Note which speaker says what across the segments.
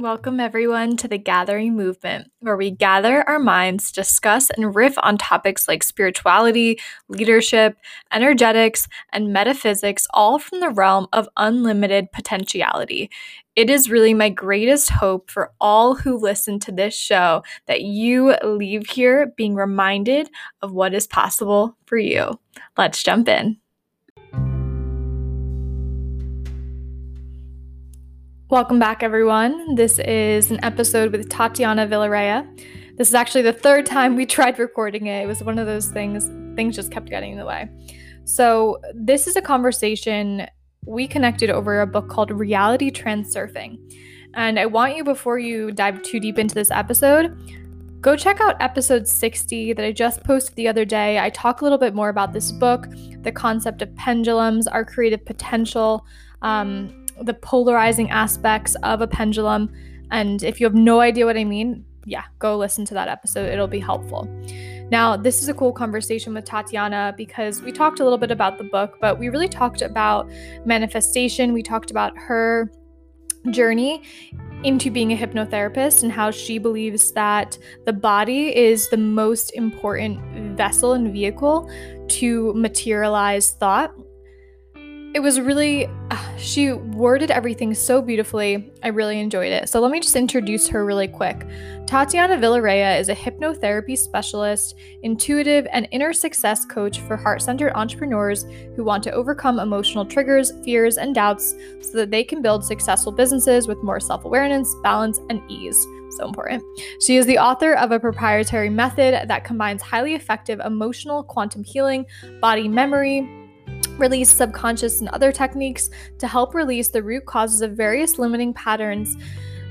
Speaker 1: Welcome, everyone, to the Gathering Movement, where we gather our minds, discuss and riff on topics like spirituality, leadership, energetics, and metaphysics, all from the realm of unlimited potentiality. It is really my greatest hope for all who listen to this show that you leave here being reminded of what is possible for you. Let's jump in. Welcome back, everyone. This is an episode with Tatiana Vilarea. This is actually the third time we tried recording it. It was one of those things, things just kept getting in the way. So, this is a conversation we connected over a book called Reality Transurfing. And I want you, before you dive too deep into this episode, go check out episode 60 that I just posted the other day. I talk a little bit more about this book, the concept of pendulums, our creative potential. Um, the polarizing aspects of a pendulum. And if you have no idea what I mean, yeah, go listen to that episode. It'll be helpful. Now, this is a cool conversation with Tatiana because we talked a little bit about the book, but we really talked about manifestation. We talked about her journey into being a hypnotherapist and how she believes that the body is the most important vessel and vehicle to materialize thought it was really, uh, she worded everything so beautifully. I really enjoyed it. So let me just introduce her really quick. Tatiana Vilarea is a hypnotherapy specialist, intuitive, and inner success coach for heart centered entrepreneurs who want to overcome emotional triggers, fears, and doubts so that they can build successful businesses with more self awareness, balance, and ease. So important. She is the author of a proprietary method that combines highly effective emotional quantum healing, body memory, release subconscious and other techniques to help release the root causes of various limiting patterns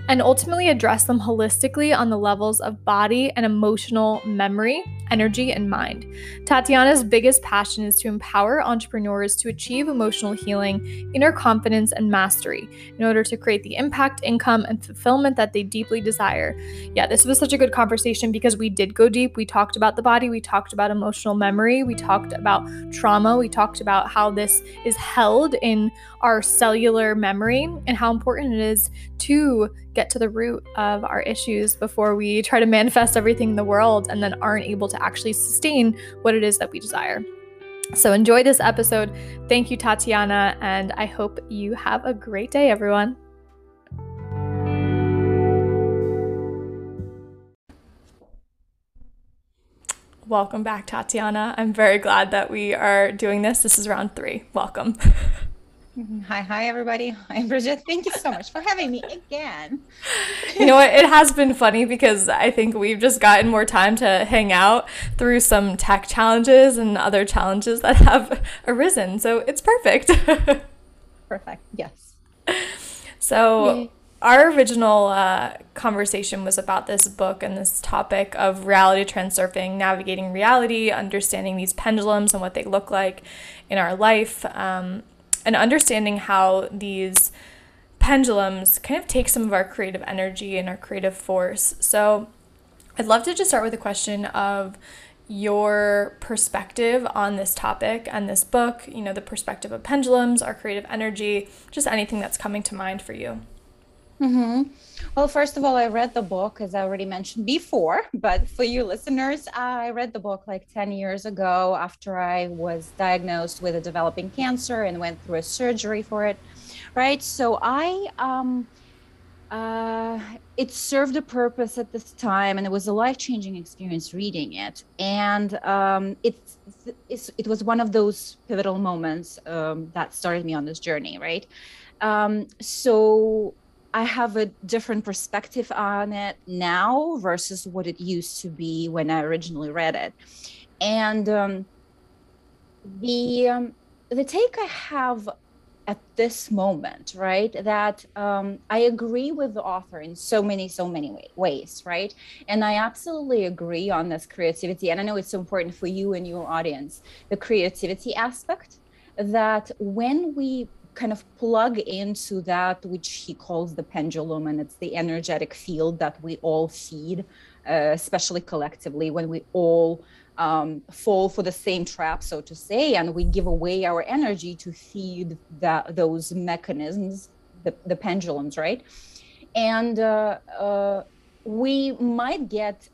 Speaker 1: and ultimately address them holistically on the levels of body and emotional memory, energy, and mind. Tatiana's biggest passion is to empower entrepreneurs to achieve emotional healing, inner confidence, and mastery in order to create the impact, income, and fulfillment that they deeply desire. Yeah, this was such a good conversation because we did go deep. We talked about the body, we talked about emotional memory, we talked about trauma, we talked about how this is held in our cellular memory and how important it is to get to the root of our issues before we try to manifest everything in the world and then aren't able to actually sustain what it is that we desire. So enjoy this episode. Thank you, Tatiana, and I hope you have a great day, everyone. Welcome back, Tatiana. I'm very glad that we are doing this. This is round three. Welcome.
Speaker 2: Hi, hi, everybody. Hi, Bridget. Thank you so much for having me again.
Speaker 1: you know what? It has been funny because I think we've just gotten more time to hang out through some tech challenges and other challenges that have arisen. So it's perfect.
Speaker 2: perfect. Yes.
Speaker 1: So, Yay. our original uh, conversation was about this book and this topic of reality transurfing, navigating reality, understanding these pendulums and what they look like in our life. Um, and understanding how these pendulums kind of take some of our creative energy and our creative force. So, I'd love to just start with a question of your perspective on this topic and this book, you know, the perspective of pendulums, our creative energy, just anything that's coming to mind for you.
Speaker 2: Mm-hmm. Well, first of all, I read the book, as I already mentioned before, but for you listeners, I read the book like 10 years ago after I was diagnosed with a developing cancer and went through a surgery for it. Right. So I, um, uh, it served a purpose at this time, and it was a life changing experience reading it. And um, it, it was one of those pivotal moments um, that started me on this journey. Right. Um, so I have a different perspective on it now versus what it used to be when I originally read it. And um, the um, the take I have at this moment, right, that um, I agree with the author in so many, so many way- ways, right? And I absolutely agree on this creativity. And I know it's important for you and your audience, the creativity aspect that when we kind of plug into that which he calls the pendulum and it's the energetic field that we all feed uh, especially collectively when we all um, fall for the same trap so to say and we give away our energy to feed that those mechanisms the, the pendulums right and uh, uh, we might get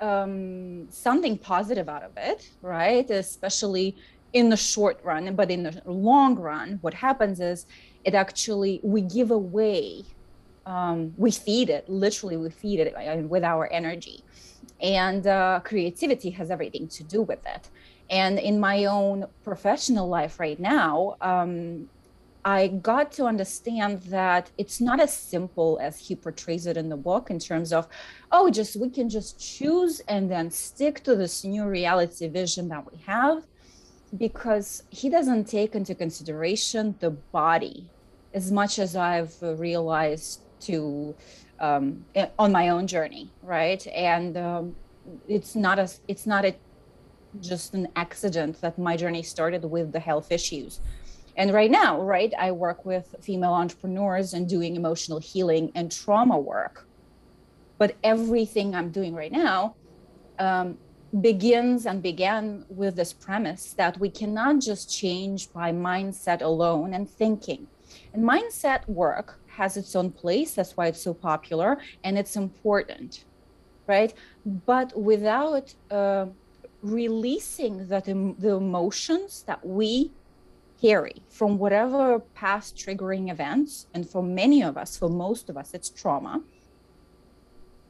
Speaker 2: um, something positive out of it, right? Especially in the short run, but in the long run, what happens is it actually we give away, um, we feed it, literally, we feed it with our energy, and uh, creativity has everything to do with it. And in my own professional life right now, um, I got to understand that it's not as simple as he portrays it in the book in terms of, oh, just we can just choose and then stick to this new reality vision that we have, because he doesn't take into consideration the body as much as I've realized to um, on my own journey, right? And um, it's not a it's not a just an accident that my journey started with the health issues and right now, right, I work with female entrepreneurs and doing emotional healing and trauma work. But everything I'm doing right now um, begins and began with this premise that we cannot just change by mindset alone and thinking. And mindset work has its own place. That's why it's so popular and it's important, right? But without uh, releasing that em- the emotions that we carry from whatever past triggering events, and for many of us, for most of us, it's trauma,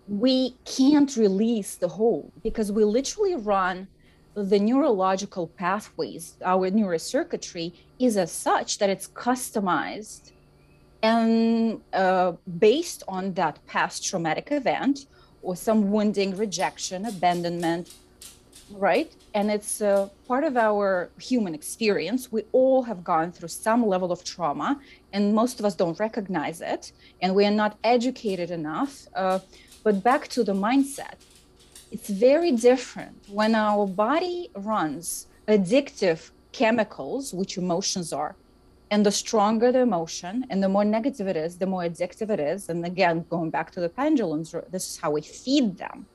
Speaker 2: we can't release the whole because we literally run the neurological pathways, our neurocircuitry is as such that it's customized and uh, based on that past traumatic event or some wounding, rejection, abandonment, right? And it's uh, part of our human experience. We all have gone through some level of trauma, and most of us don't recognize it, and we are not educated enough. Uh, but back to the mindset, it's very different when our body runs addictive chemicals, which emotions are. And the stronger the emotion and the more negative it is, the more addictive it is. And again, going back to the pendulums, this is how we feed them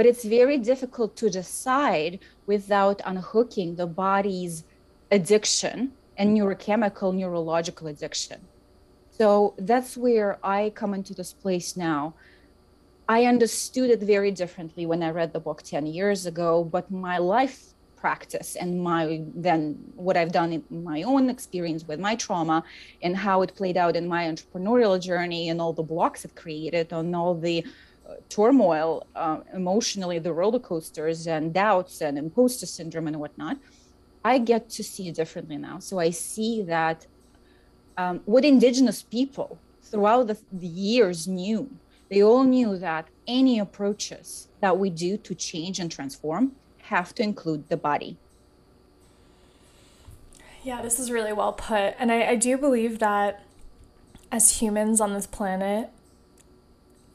Speaker 2: but it's very difficult to decide without unhooking the body's addiction and neurochemical neurological addiction so that's where i come into this place now i understood it very differently when i read the book 10 years ago but my life practice and my then what i've done in my own experience with my trauma and how it played out in my entrepreneurial journey and all the blocks it created and all the turmoil uh, emotionally, the roller coasters and doubts and imposter syndrome and whatnot, I get to see it differently now. So I see that um, what indigenous people throughout the, the years knew, they all knew that any approaches that we do to change and transform have to include the body.
Speaker 1: Yeah, this is really well put. And I, I do believe that as humans on this planet,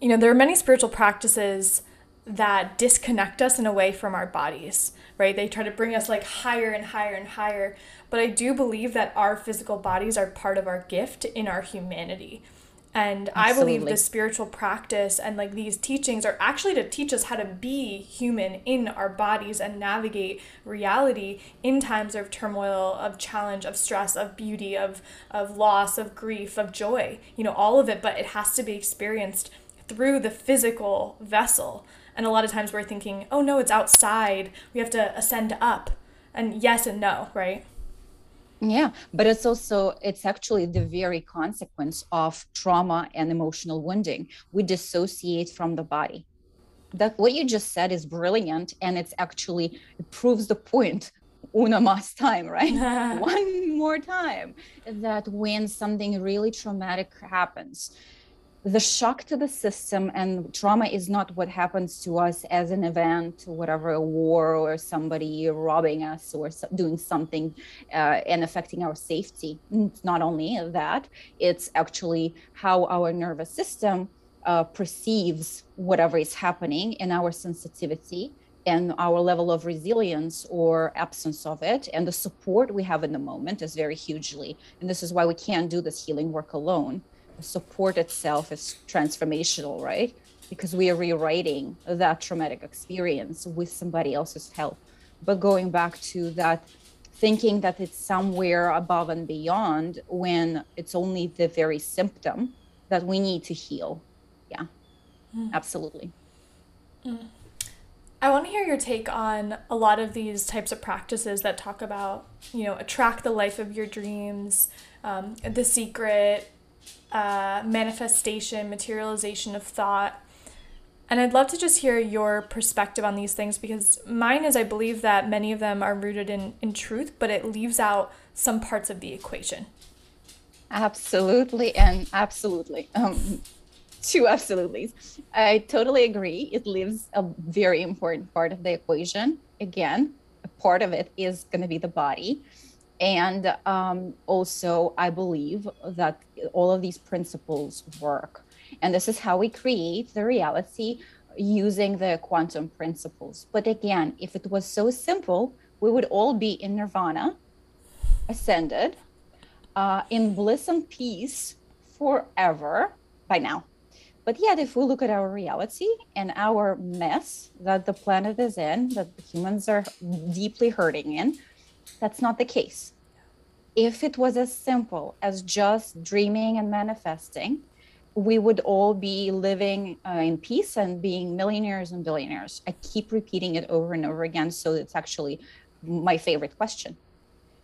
Speaker 1: you know, there are many spiritual practices that disconnect us in a way from our bodies, right? They try to bring us like higher and higher and higher. But I do believe that our physical bodies are part of our gift in our humanity. And Absolutely. I believe the spiritual practice and like these teachings are actually to teach us how to be human in our bodies and navigate reality in times of turmoil, of challenge, of stress, of beauty, of of loss, of grief, of joy. You know, all of it, but it has to be experienced through the physical vessel. And a lot of times we're thinking, oh no, it's outside. We have to ascend up. And yes and no, right?
Speaker 2: Yeah, but it's also it's actually the very consequence of trauma and emotional wounding. We dissociate from the body. That what you just said is brilliant and it's actually it proves the point una más time, right? One more time that when something really traumatic happens, the shock to the system and trauma is not what happens to us as an event, whatever, a war or somebody robbing us or doing something uh, and affecting our safety. It's not only that, it's actually how our nervous system uh, perceives whatever is happening and our sensitivity and our level of resilience or absence of it. And the support we have in the moment is very hugely. And this is why we can't do this healing work alone support itself is transformational, right? Because we are rewriting that traumatic experience with somebody else's help. But going back to that, thinking that it's somewhere above and beyond when it's only the very symptom that we need to heal. Yeah, mm. absolutely.
Speaker 1: Mm. I want to hear your take on a lot of these types of practices that talk about, you know, attract the life of your dreams, um, the secret, uh, manifestation, materialization of thought. And I'd love to just hear your perspective on these things because mine is I believe that many of them are rooted in, in truth, but it leaves out some parts of the equation.
Speaker 2: Absolutely, and absolutely. Um, two absolutely. I totally agree. It leaves a very important part of the equation. Again, a part of it is going to be the body. And um, also, I believe that all of these principles work. And this is how we create the reality using the quantum principles. But again, if it was so simple, we would all be in nirvana, ascended, uh, in bliss and peace forever by now. But yet, if we look at our reality and our mess that the planet is in, that humans are deeply hurting in, that's not the case. If it was as simple as just dreaming and manifesting, we would all be living uh, in peace and being millionaires and billionaires. I keep repeating it over and over again. So it's actually my favorite question.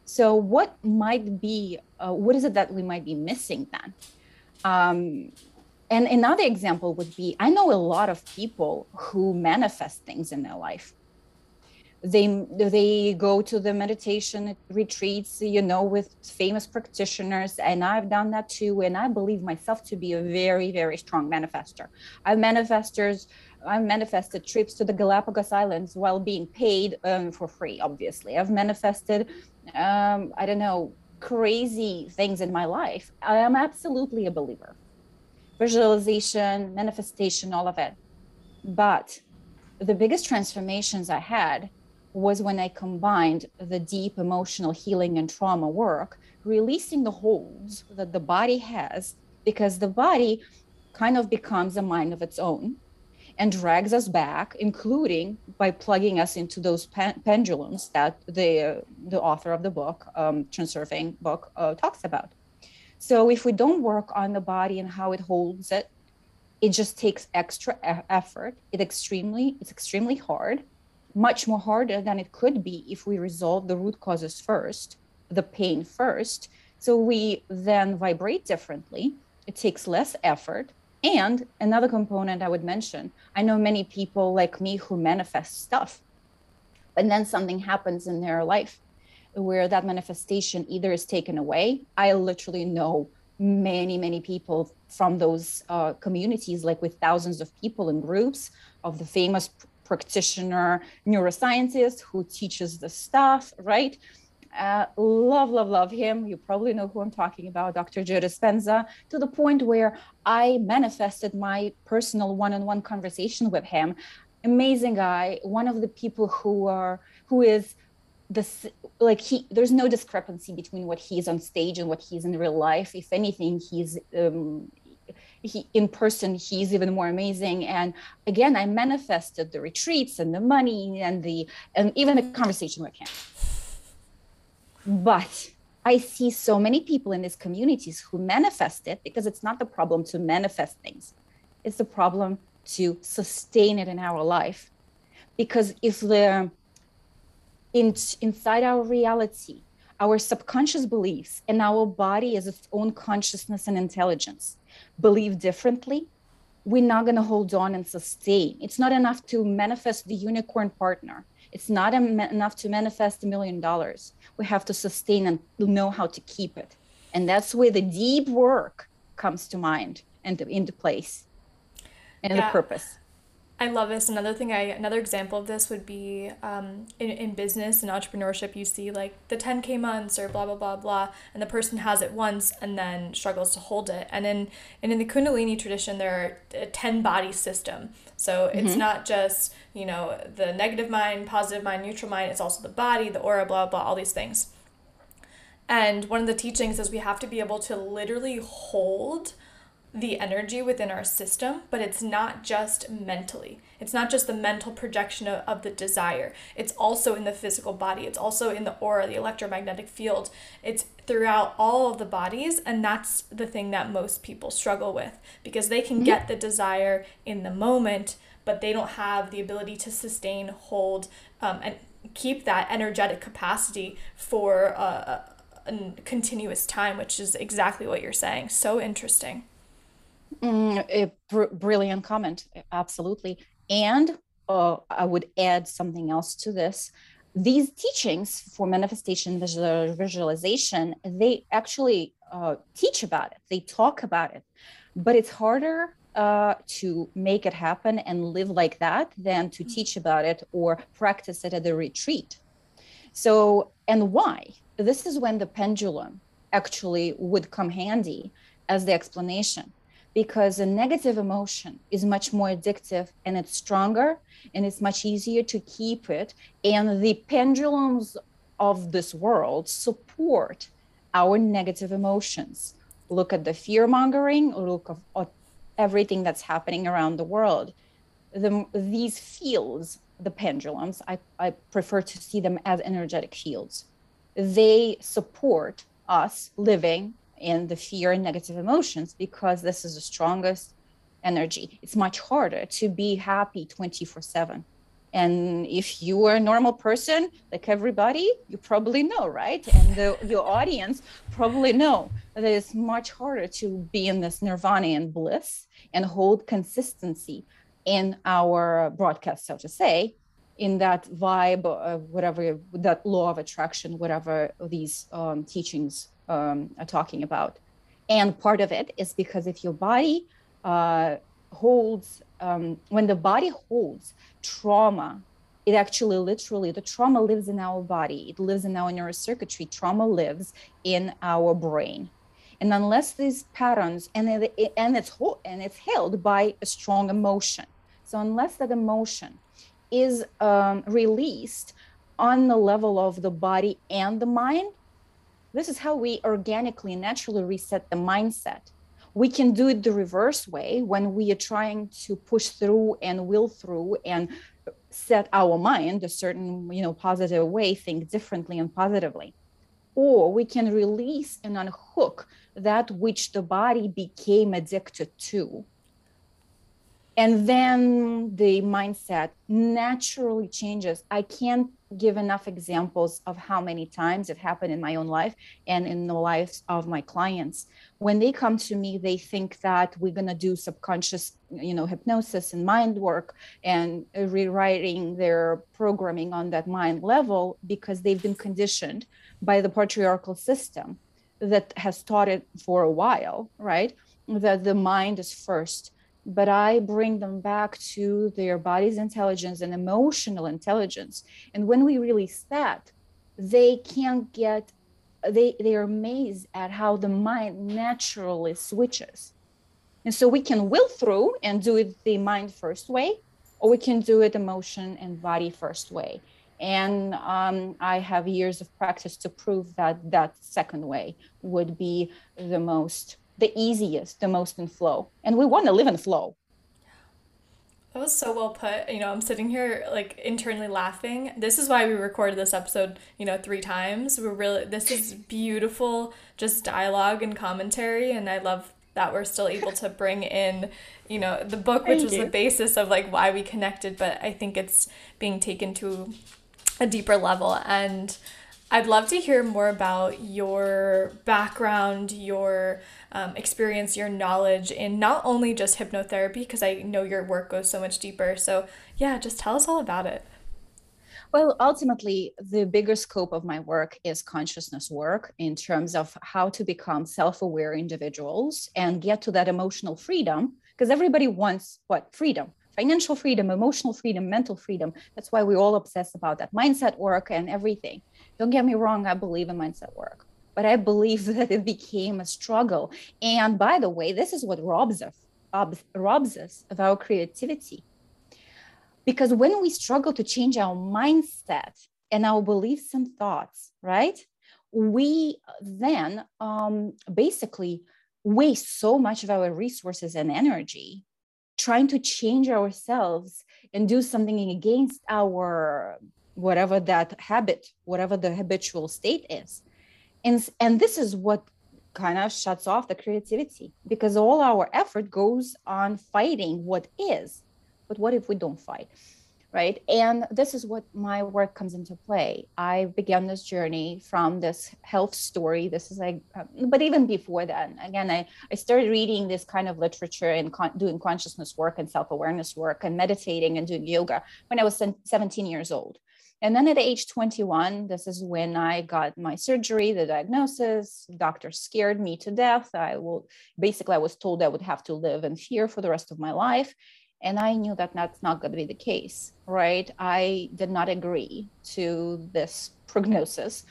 Speaker 2: So, what might be, uh, what is it that we might be missing then? Um, and another example would be I know a lot of people who manifest things in their life. They they go to the meditation retreats, you know, with famous practitioners, and I've done that too. And I believe myself to be a very very strong manifester. I've manifestors. I've manifested trips to the Galapagos Islands while being paid um, for free. Obviously, I've manifested. Um, I don't know crazy things in my life. I am absolutely a believer visualization, manifestation, all of it. But the biggest transformations I had was when I combined the deep emotional healing and trauma work, releasing the holds that the body has, because the body kind of becomes a mind of its own and drags us back, including by plugging us into those pen- pendulums that the uh, the author of the book, um, Transurfing book, uh, talks about. So if we don't work on the body and how it holds it, it just takes extra effort. It extremely it's extremely hard, much more harder than it could be if we resolve the root causes first, the pain first. So we then vibrate differently. It takes less effort. And another component I would mention, I know many people like me who manifest stuff, and then something happens in their life where that manifestation either is taken away. I literally know many, many people from those uh, communities, like with thousands of people in groups of the famous practitioner neuroscientist who teaches the stuff, right? Uh, love, love, love him. You probably know who I'm talking about, Dr. Joe Dispenza, to the point where I manifested my personal one-on-one conversation with him. Amazing guy, one of the people who are who is this like he there's no discrepancy between what he's on stage and what he's in real life if anything he's um he in person he's even more amazing. And again i manifested the retreats and the money and the and even the conversation with him. But i see so many people in these communities who manifest it because it's not the problem to manifest things. It's the problem to sustain it in our life. Because if the in, inside our reality, our subconscious beliefs, and our body as its own consciousness and intelligence believe differently, we're not going to hold on and sustain. It's not enough to manifest the unicorn partner. It's not enough to manifest a million dollars. We have to sustain and know how to keep it. And that's where the deep work comes to mind and into place and yeah. the purpose.
Speaker 1: I love this. Another thing, I another example of this would be um, in, in business and entrepreneurship. You see like the 10k months or blah blah blah blah, and the person has it once and then struggles to hold it. And in and in the Kundalini tradition, there are a 10 body system. So it's mm-hmm. not just you know the negative mind, positive mind, neutral mind. It's also the body, the aura, blah blah, all these things. And one of the teachings is we have to be able to literally hold the energy within our system, but it's not just mentally. It's not just the mental projection of, of, the desire. It's also in the physical body. It's also in the aura, the electromagnetic field. It's throughout all of the bodies. And that's the thing that most people struggle with because they can mm-hmm. get the desire in the moment, but they don't have the ability to sustain, hold, um, and keep that energetic capacity for a, a, a continuous time, which is exactly what you're saying. So interesting.
Speaker 2: Mm, a br- brilliant comment, absolutely. And uh, I would add something else to this. These teachings for manifestation visual, visualization, they actually uh, teach about it, they talk about it, but it's harder uh, to make it happen and live like that than to mm. teach about it or practice it at a retreat. So, and why? This is when the pendulum actually would come handy as the explanation because a negative emotion is much more addictive and it's stronger and it's much easier to keep it. And the pendulums of this world support our negative emotions. Look at the fear mongering, look at everything that's happening around the world. The, these fields, the pendulums, I, I prefer to see them as energetic fields. They support us living in the fear and negative emotions because this is the strongest energy. It's much harder to be happy 24 7. And if you are a normal person, like everybody, you probably know, right? And the, your audience probably know that it's much harder to be in this nirvana and bliss and hold consistency in our broadcast, so to say, in that vibe, whatever that law of attraction, whatever these um, teachings um, are talking about. And part of it is because if your body uh, holds, um, when the body holds trauma, it actually literally, the trauma lives in our body, it lives in our neurocircuitry, trauma lives in our brain. And unless these patterns, and, it, and, it's, and it's held by a strong emotion. So unless that emotion is um, released on the level of the body and the mind, this is how we organically, naturally reset the mindset. We can do it the reverse way when we are trying to push through and will through and set our mind a certain, you know, positive way, think differently and positively. Or we can release and unhook that which the body became addicted to and then the mindset naturally changes. I can't give enough examples of how many times it happened in my own life and in the lives of my clients. When they come to me they think that we're going to do subconscious you know hypnosis and mind work and rewriting their programming on that mind level because they've been conditioned by the patriarchal system that has taught it for a while right? That the mind is first but I bring them back to their body's intelligence and emotional intelligence. And when we release that, they can't get they they are amazed at how the mind naturally switches. And so we can will through and do it the mind first way, or we can do it emotion and body first way. And um, I have years of practice to prove that that second way would be the most the easiest, the most in flow. And we want to live in flow.
Speaker 1: That was so well put. You know, I'm sitting here like internally laughing. This is why we recorded this episode, you know, three times. We're really this is beautiful just dialogue and commentary and I love that we're still able to bring in, you know, the book which Thank was you. the basis of like why we connected, but I think it's being taken to a deeper level and I'd love to hear more about your background, your um, experience, your knowledge in not only just hypnotherapy, because I know your work goes so much deeper. So, yeah, just tell us all about it.
Speaker 2: Well, ultimately, the bigger scope of my work is consciousness work in terms of how to become self aware individuals and get to that emotional freedom. Because everybody wants what? Freedom financial freedom, emotional freedom, mental freedom. That's why we all obsess about that mindset work and everything. Don't get me wrong, I believe in mindset work, but I believe that it became a struggle. And by the way, this is what robs us, robs us of our creativity. Because when we struggle to change our mindset and our beliefs and thoughts, right? We then um, basically waste so much of our resources and energy trying to change ourselves and do something against our whatever that habit whatever the habitual state is. And and this is what kind of shuts off the creativity because all our effort goes on fighting what is. But what if we don't fight right? And this is what my work comes into play. I began this journey from this health story. This is like uh, but even before then again i, I started reading this kind of literature and con- doing consciousness work and self-awareness work and meditating and doing yoga when i was 17 years old and then at age 21, this is when I got my surgery, the diagnosis. Doctor scared me to death. I will basically I was told I would have to live in fear for the rest of my life. And I knew that that's not going to be the case, right? I did not agree to this prognosis.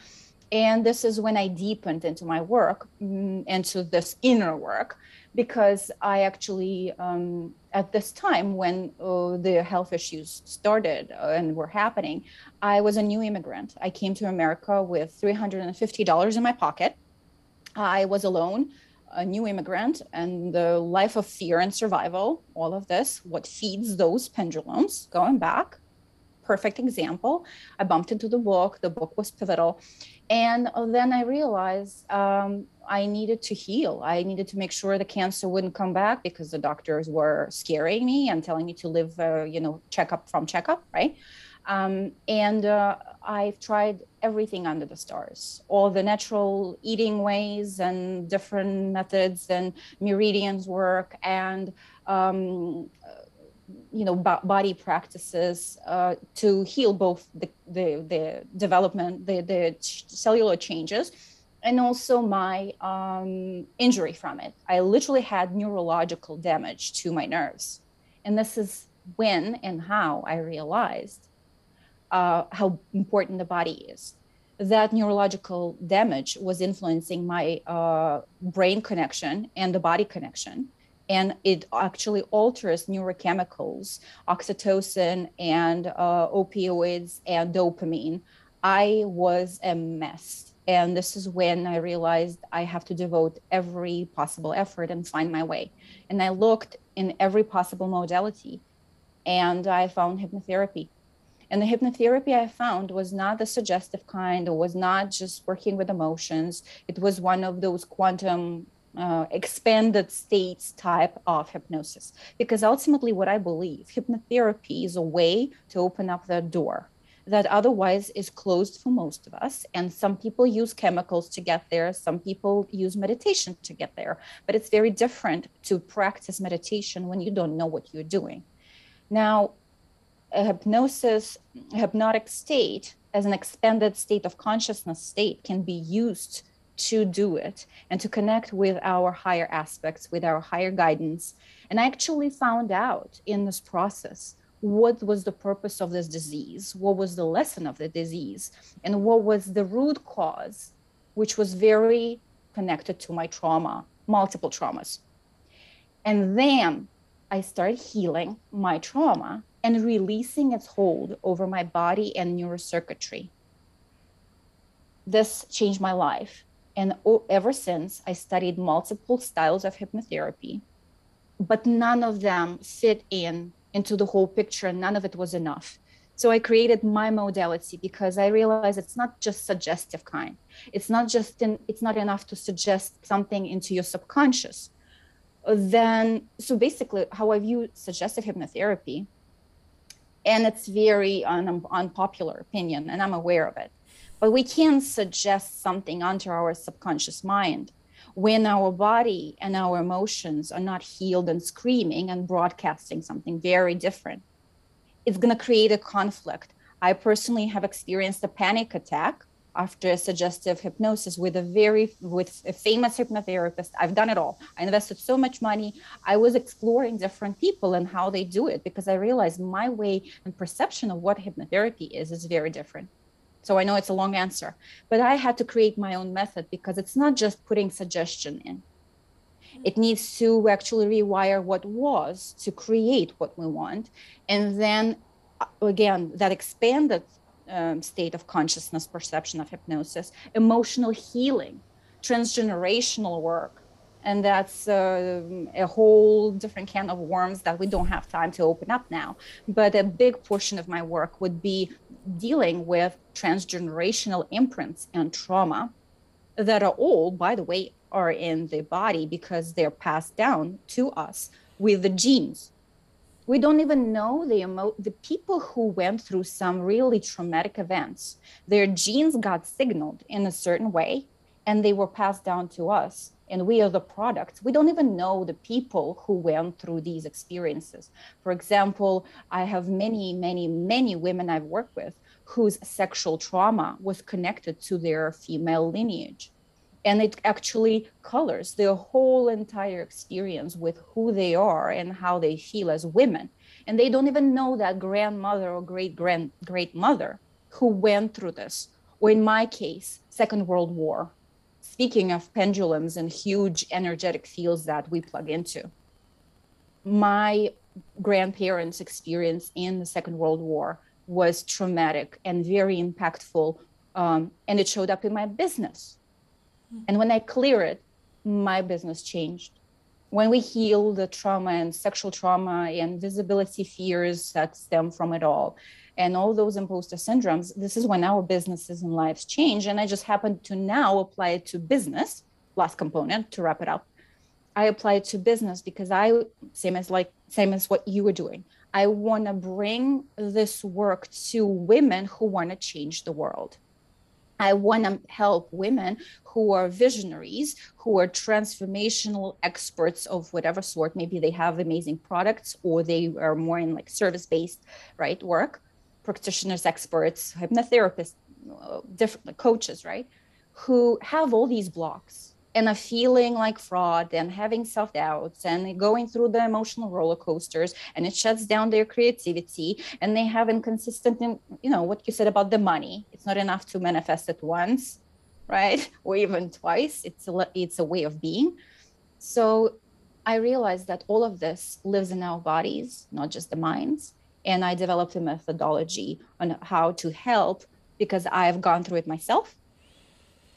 Speaker 2: And this is when I deepened into my work, mm, into this inner work, because I actually, um, at this time when uh, the health issues started uh, and were happening, I was a new immigrant. I came to America with $350 in my pocket. I was alone, a new immigrant, and the life of fear and survival, all of this, what feeds those pendulums, going back, perfect example. I bumped into the book, the book was pivotal. And then I realized um, I needed to heal. I needed to make sure the cancer wouldn't come back because the doctors were scaring me and telling me to live, uh, you know, checkup from checkup, right? Um, and uh, I've tried everything under the stars, all the natural eating ways and different methods and meridians work and um, you know body practices uh, to heal both the, the, the development the, the cellular changes and also my um, injury from it. I literally had neurological damage to my nerves. And this is when and how I realized uh, how important the body is. That neurological damage was influencing my uh, brain connection and the body connection. And it actually alters neurochemicals, oxytocin and uh, opioids and dopamine. I was a mess and this is when I realized I have to devote every possible effort and find my way. And I looked in every possible modality and I found hypnotherapy. And the hypnotherapy I found was not the suggestive kind, it was not just working with emotions. It was one of those quantum uh, expanded states type of hypnosis. Because ultimately, what I believe, hypnotherapy is a way to open up the door that otherwise is closed for most of us. And some people use chemicals to get there, some people use meditation to get there. But it's very different to practice meditation when you don't know what you're doing. Now, a hypnosis, a hypnotic state, as an expanded state of consciousness state, can be used to do it and to connect with our higher aspects, with our higher guidance. And I actually found out in this process what was the purpose of this disease, what was the lesson of the disease, and what was the root cause, which was very connected to my trauma, multiple traumas. And then I started healing my trauma and releasing its hold over my body and neurocircuitry. This changed my life. And ever since, I studied multiple styles of hypnotherapy, but none of them fit in into the whole picture and none of it was enough. So i created my modality because i realized it's not just suggestive kind. It's not just in, it's not enough to suggest something into your subconscious. Then so basically how i view suggestive hypnotherapy and it's very un, unpopular opinion and i'm aware of it but we can suggest something onto our subconscious mind when our body and our emotions are not healed and screaming and broadcasting something very different, it's going to create a conflict. I personally have experienced a panic attack after a suggestive hypnosis with a very with a famous hypnotherapist. I've done it all. I invested so much money. I was exploring different people and how they do it because i realized my way and perception of what hypnotherapy is is very different so I know it's a long answer, but I had to create my own method because it's not just putting suggestion in. It needs to actually rewire what was to create what we want. And then uh, again, that expanded um, state of consciousness, perception of hypnosis, emotional healing, transgenerational work, and that's uh, a whole different can of worms that we don't have time to open up now. But a big portion of my work would be dealing with transgenerational imprints and trauma that are all by the way are in the body because they're passed down to us with the genes. We don't even know the emo- the people who went through some really traumatic events. Their genes got signaled in a certain way and they were passed down to us and we are the products. We don't even know the people who went through these experiences. For example, I have many, many, many women I've worked with whose sexual trauma was connected to their female lineage. And it actually colors their whole entire experience with who they are and how they feel as women. And they don't even know that grandmother or great grand great mother who went through this, or in my case, Second World War speaking of pendulums and huge energetic fields that we plug into, my grandparents' experience in the Second World War was traumatic and very impactful. Um, and it showed up in my business. Hmm. And when I clear it, my business changed. When we heal the trauma and sexual trauma and visibility fears that stem from it all, and all those imposter syndromes, this is when our businesses and lives change. And I just happen to now apply it to business, last component to wrap it up. I apply it to business because I, same as like, same as what you were doing. I want to bring this work to women who want to change the world. I want to help women who are visionaries, who are transformational experts of whatever sort. Maybe they have amazing products or they are more in like service based, right, work practitioners, experts, hypnotherapists, different coaches, right, who have all these blocks and are feeling like fraud and having self doubts and going through the emotional roller coasters and it shuts down their creativity and they have inconsistent, you know, what you said about the money. It's not enough to manifest it once, right, or even twice. It's a it's a way of being. So I realized that all of this lives in our bodies, not just the minds and I developed a methodology on how to help because I've gone through it myself.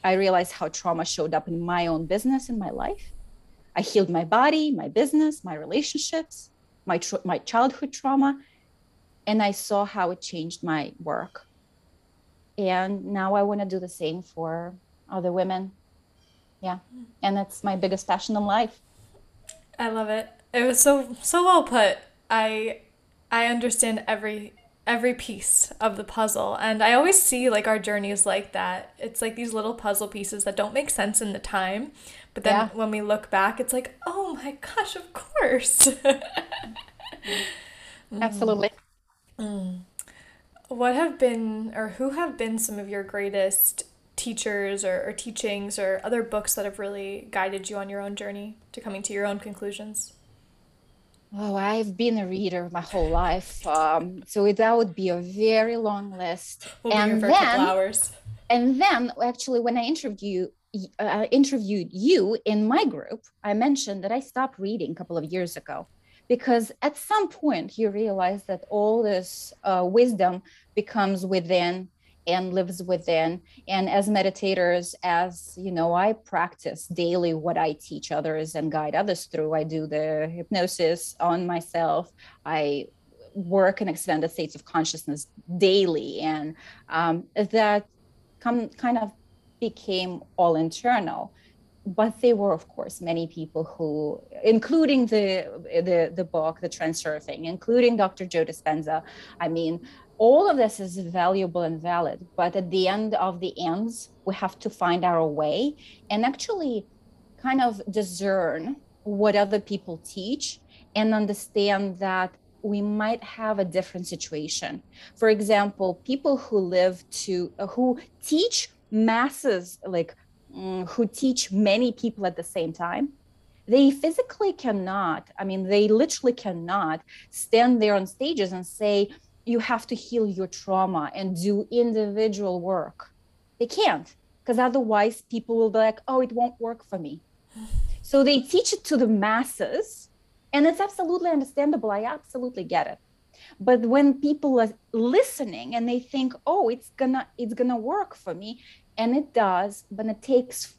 Speaker 2: I realized how trauma showed up in my own business in my life. I healed my body, my business, my relationships, my tra- my childhood trauma, and I saw how it changed my work. And now I want to do the same for other women. Yeah, and that's my biggest passion in life.
Speaker 1: I love it. It was so so well put. I I understand every every piece of the puzzle and I always see like our journeys like that. It's like these little puzzle pieces that don't make sense in the time, but then yeah. when we look back it's like, "Oh my gosh, of course."
Speaker 2: Absolutely.
Speaker 1: Mm. What have been or who have been some of your greatest teachers or, or teachings or other books that have really guided you on your own journey to coming to your own conclusions?
Speaker 2: Oh, I've been a reader my whole life, um, so that would be a very long list.
Speaker 1: We'll and then.
Speaker 2: And then, actually, when I interviewed uh, interviewed you in my group, I mentioned that I stopped reading a couple of years ago because at some point you realize that all this uh, wisdom becomes within and lives within. And as meditators as you know i practice daily what i teach others and guide others through i do the hypnosis on myself. I work and in extended states of consciousness daily. And um, that come kind of became all internal. But there were of course many people who including the the the book the transurfing including dr joe dispenza. I mean all of this is valuable and valid but at the end of the ends we have to find our way and actually kind of discern what other people teach and understand that we might have a different situation. For example people who live to who teach masses like mm, who teach many people at the same time they physically cannot i mean they literally cannot stand there on stages and say you have to heal your trauma and do individual work. They can't because otherwise people will be like, oh, it won't work for me. So they teach it to the masses and it's absolutely understandable. I absolutely get it. But when people are listening and they think, oh, it's gonna it's gonna work for me, and it does, but it takes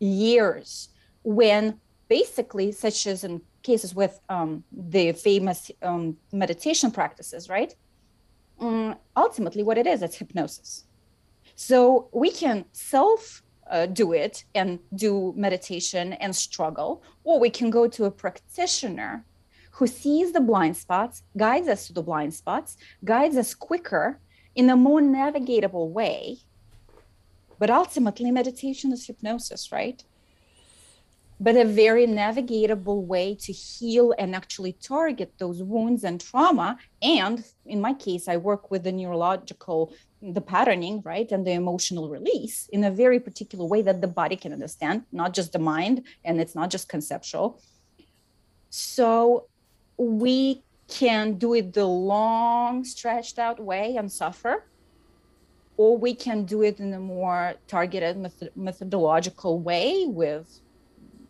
Speaker 2: years when basically, such as in cases with um, the famous um, meditation practices, right? Um, ultimately, what it is, it's hypnosis. So we can self uh, do it and do meditation and struggle, or we can go to a practitioner who sees the blind spots, guides us to the blind spots, guides us quicker in a more navigatable way. But ultimately, meditation is hypnosis, right? But a very navigatable way to heal and actually target those wounds and trauma. And in my case, I work with the neurological, the patterning, right? And the emotional release in a very particular way that the body can understand, not just the mind, and it's not just conceptual. So we can do it the long, stretched out way and suffer, or we can do it in a more targeted method- methodological way with,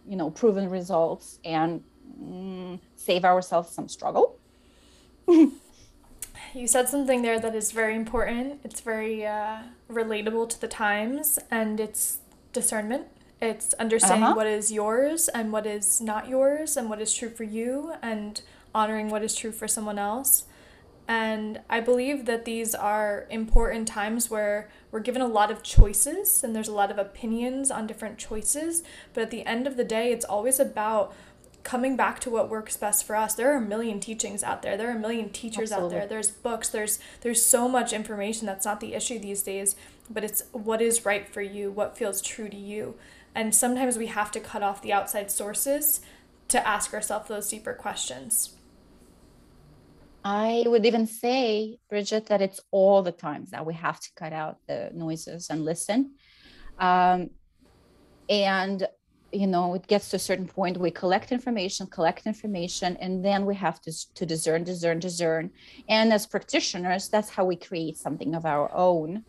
Speaker 2: you know, proven results and mm, save ourselves some struggle.
Speaker 1: you said something there that is very important. It's very uh, relatable to the times, and it's discernment. It's understanding uh-huh. what is yours and what is not yours, and what is true for you, and honoring what is true for someone else. And I believe that these are important times where we're given a lot of choices and there's a lot of opinions on different choices. But at the end of the day, it's always about coming back to what works best for us. There are a million teachings out there. There are a million teachers Absolutely. out there. There's books. There's there's so much information that's not the issue these days, but it's what is right for you, what feels true to you. And sometimes we have to cut off the outside sources to ask ourselves those deeper questions.
Speaker 2: I would even say, Bridget, that it's all the times that we have to cut out the noises and listen. Um, and, you know, it gets to a certain point, we collect information, collect information, and then we have to, to discern, discern, discern. And as practitioners, that's how we create something of our own.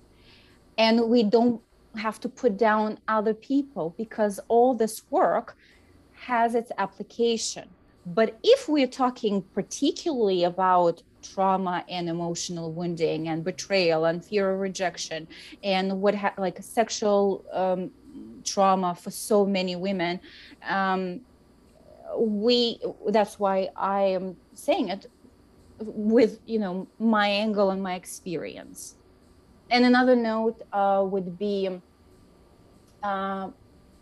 Speaker 2: And we don't have to put down other people because all this work has its application but if we're talking particularly about trauma and emotional wounding and betrayal and fear of rejection and what ha- like sexual um, trauma for so many women um, we that's why i am saying it with you know my angle and my experience. And another note uh, would be uh,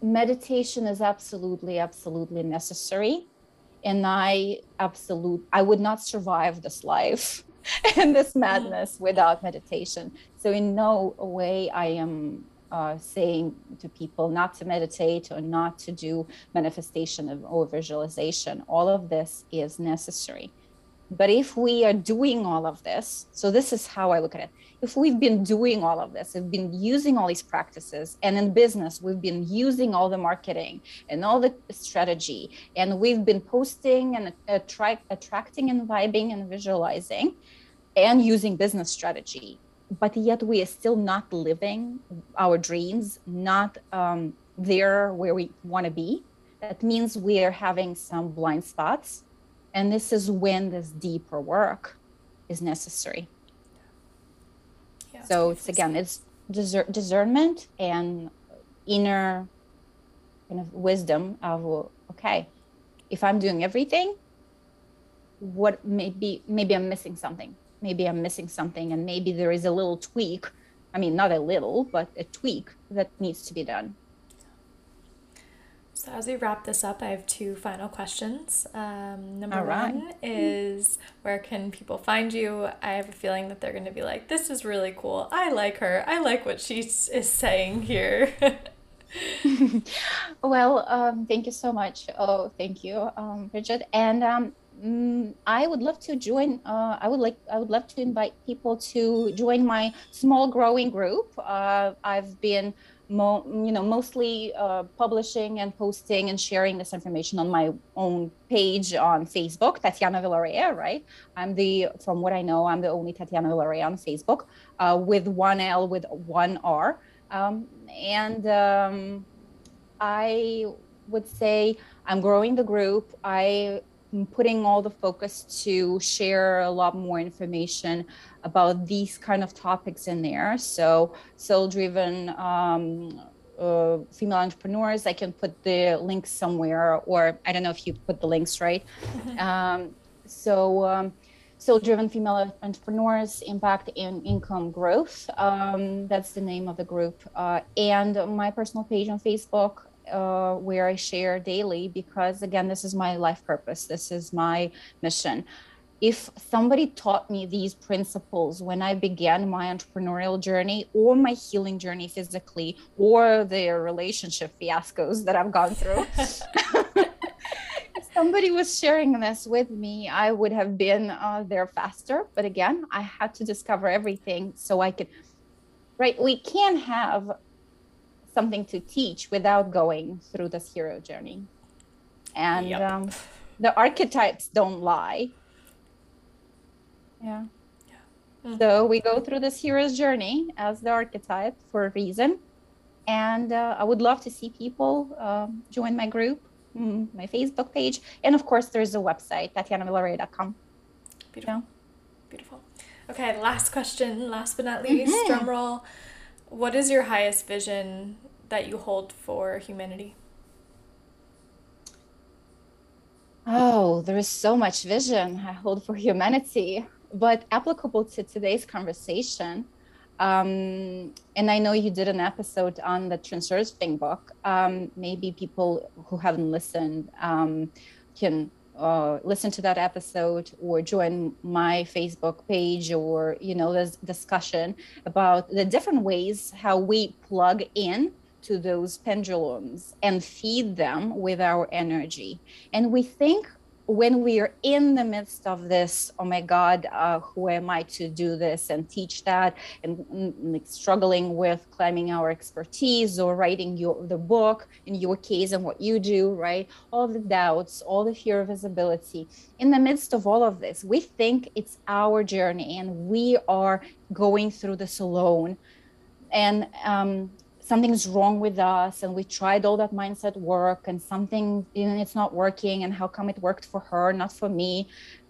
Speaker 2: meditation is absolutely absolutely necessary and i absolute i would not survive this life and this madness without meditation. So in no way i am uh, saying to people not to meditate or not to do manifestation or visualization all of this is necessary but if we are doing all of this so this is how i look at it if we've been doing all of this, we've been using all these practices, and in business, we've been using all the marketing and all the strategy, and we've been posting and attract, attracting and vibing and visualizing and using business strategy, but yet we are still not living our dreams, not um, there where we want to be. That means we are having some blind spots. And this is when this deeper work is necessary. So it's again it's discer- discernment and inner kind of wisdom of okay if i'm doing everything what maybe maybe i'm missing something. Maybe i'm missing something and maybe there is a little tweak. I mean not a little but a tweak that needs to be done
Speaker 1: so, as we wrap this up, I have two final questions. Um, number right. one is where can people find you? I have a feeling that they're going to be like, this is really cool. I like her. I like what she is saying here.
Speaker 2: well, um, thank you so much. Oh, thank you, um, Bridget. And um, mm, I would love to join. Uh, I would like. I would love to invite people to join my small growing group. Uh, I've been mo- you know, mostly uh, publishing and posting and sharing this information on my own page on Facebook, Tatiana Vilarea, right? I'm the, from what I know, I'm the only Tatiana Vilarea on Facebook uh, with one L, with one R. Um, and um, I would say I'm growing the group. I putting all the focus to share a lot more information about these kind of topics in there. So soul driven, um, uh, female entrepreneurs. I can put the links somewhere, or I don't know if you put the links right. Mm-hmm. Um, so, um, soul driven female entrepreneurs, impact and income growth. Um, that's the name of the group. Uh, and my personal page on Facebook, uh, where I share daily because, again, this is my life purpose, this is my mission if somebody taught me these principles when I began my entrepreneurial journey or my healing journey physically or the relationship fiascos that I've gone through, somebody was sharing this with me, I would have been uh, there faster. But again, I had to discover everything so I could, right? We can't have something to teach without going through this hero journey. And yep. um, the archetypes don't lie yeah. yeah. Mm-hmm. So we go through this hero's journey as the archetype for a reason. And uh, I would love to see people um, join my group, mm, my Facebook page. And of course, there's a website, tatianavilarea.com.
Speaker 1: Beautiful. Yeah. Beautiful. Okay, last question, last but not least, mm-hmm. drum roll. What is your highest vision that you hold for humanity?
Speaker 2: Oh, there is so much vision I hold for humanity but applicable to today's conversation. Um, and I know you did an episode on the Transurfing book. Um, maybe people who haven't listened um, can uh, listen to that episode or join my Facebook page or you know this discussion about the different ways how we plug in to those pendulums and feed them with our energy. And we think when we are in the midst of this, oh my God, uh, who am I to do this and teach that, and, and like struggling with claiming our expertise or writing your the book in your case and what you do, right? All the doubts, all the fear of visibility. In the midst of all of this, we think it's our journey and we are going through this alone. And um, something's wrong with us and we tried all that mindset work and something you know, it's not working and how come it worked for her not for me?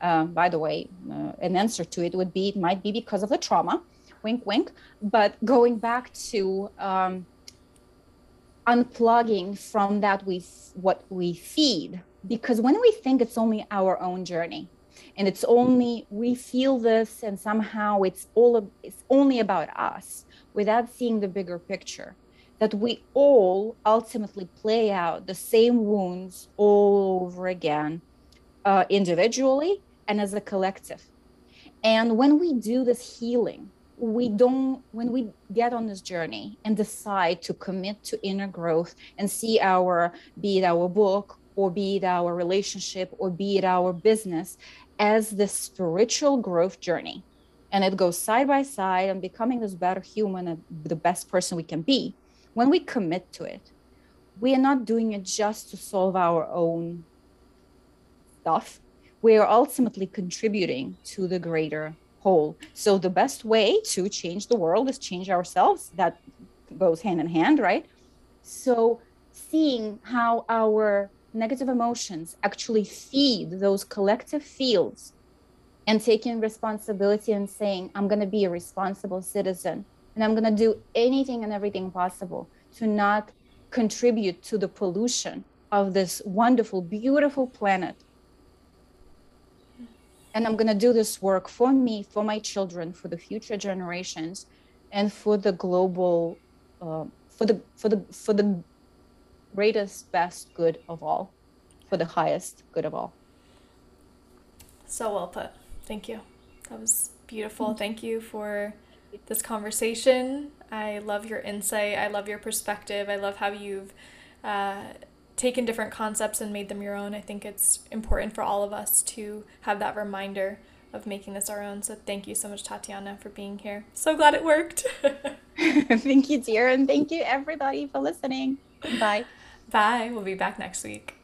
Speaker 2: Uh, by the way uh, an answer to it would be it might be because of the trauma wink wink. But going back to um, unplugging from that we what we feed because when we think it's only our own journey and it's only we feel this and somehow it's all it's only about us without seeing the bigger picture that we all ultimately play out the same wounds all over again, uh, individually and as a collective. And when we do this healing, we don't, when we get on this journey and decide to commit to inner growth and see our, be it our book or be it our relationship or be it our business as the spiritual growth journey, and it goes side by side and becoming this better human and the best person we can be when we commit to it, we are not doing it just to solve our own stuff. We are ultimately contributing to the greater whole. So the best way to change the world is change ourselves. That goes hand in hand, right? So seeing how our negative emotions actually feed those collective fields and taking responsibility and saying, I'm going to be a responsible citizen and I'm going to do anything and everything possible to not contribute to the pollution of this wonderful, beautiful planet. And I'm going to do this work for me, for my children, for the future generations, and for the global, uh, for the for the for the greatest, best good of all, for the highest good of all.
Speaker 1: So well put. Thank you. That was beautiful. Thank you for this conversation. I love your insight. I love your perspective. I love how you've uh, taken different concepts and made them your own. I think it's important for all of us to have that reminder of making this our own. So thank you so much, Tatiana, for being here. So glad it worked.
Speaker 2: thank you, dear. And thank you, everybody, for listening. Bye.
Speaker 1: Bye. We'll be back next week.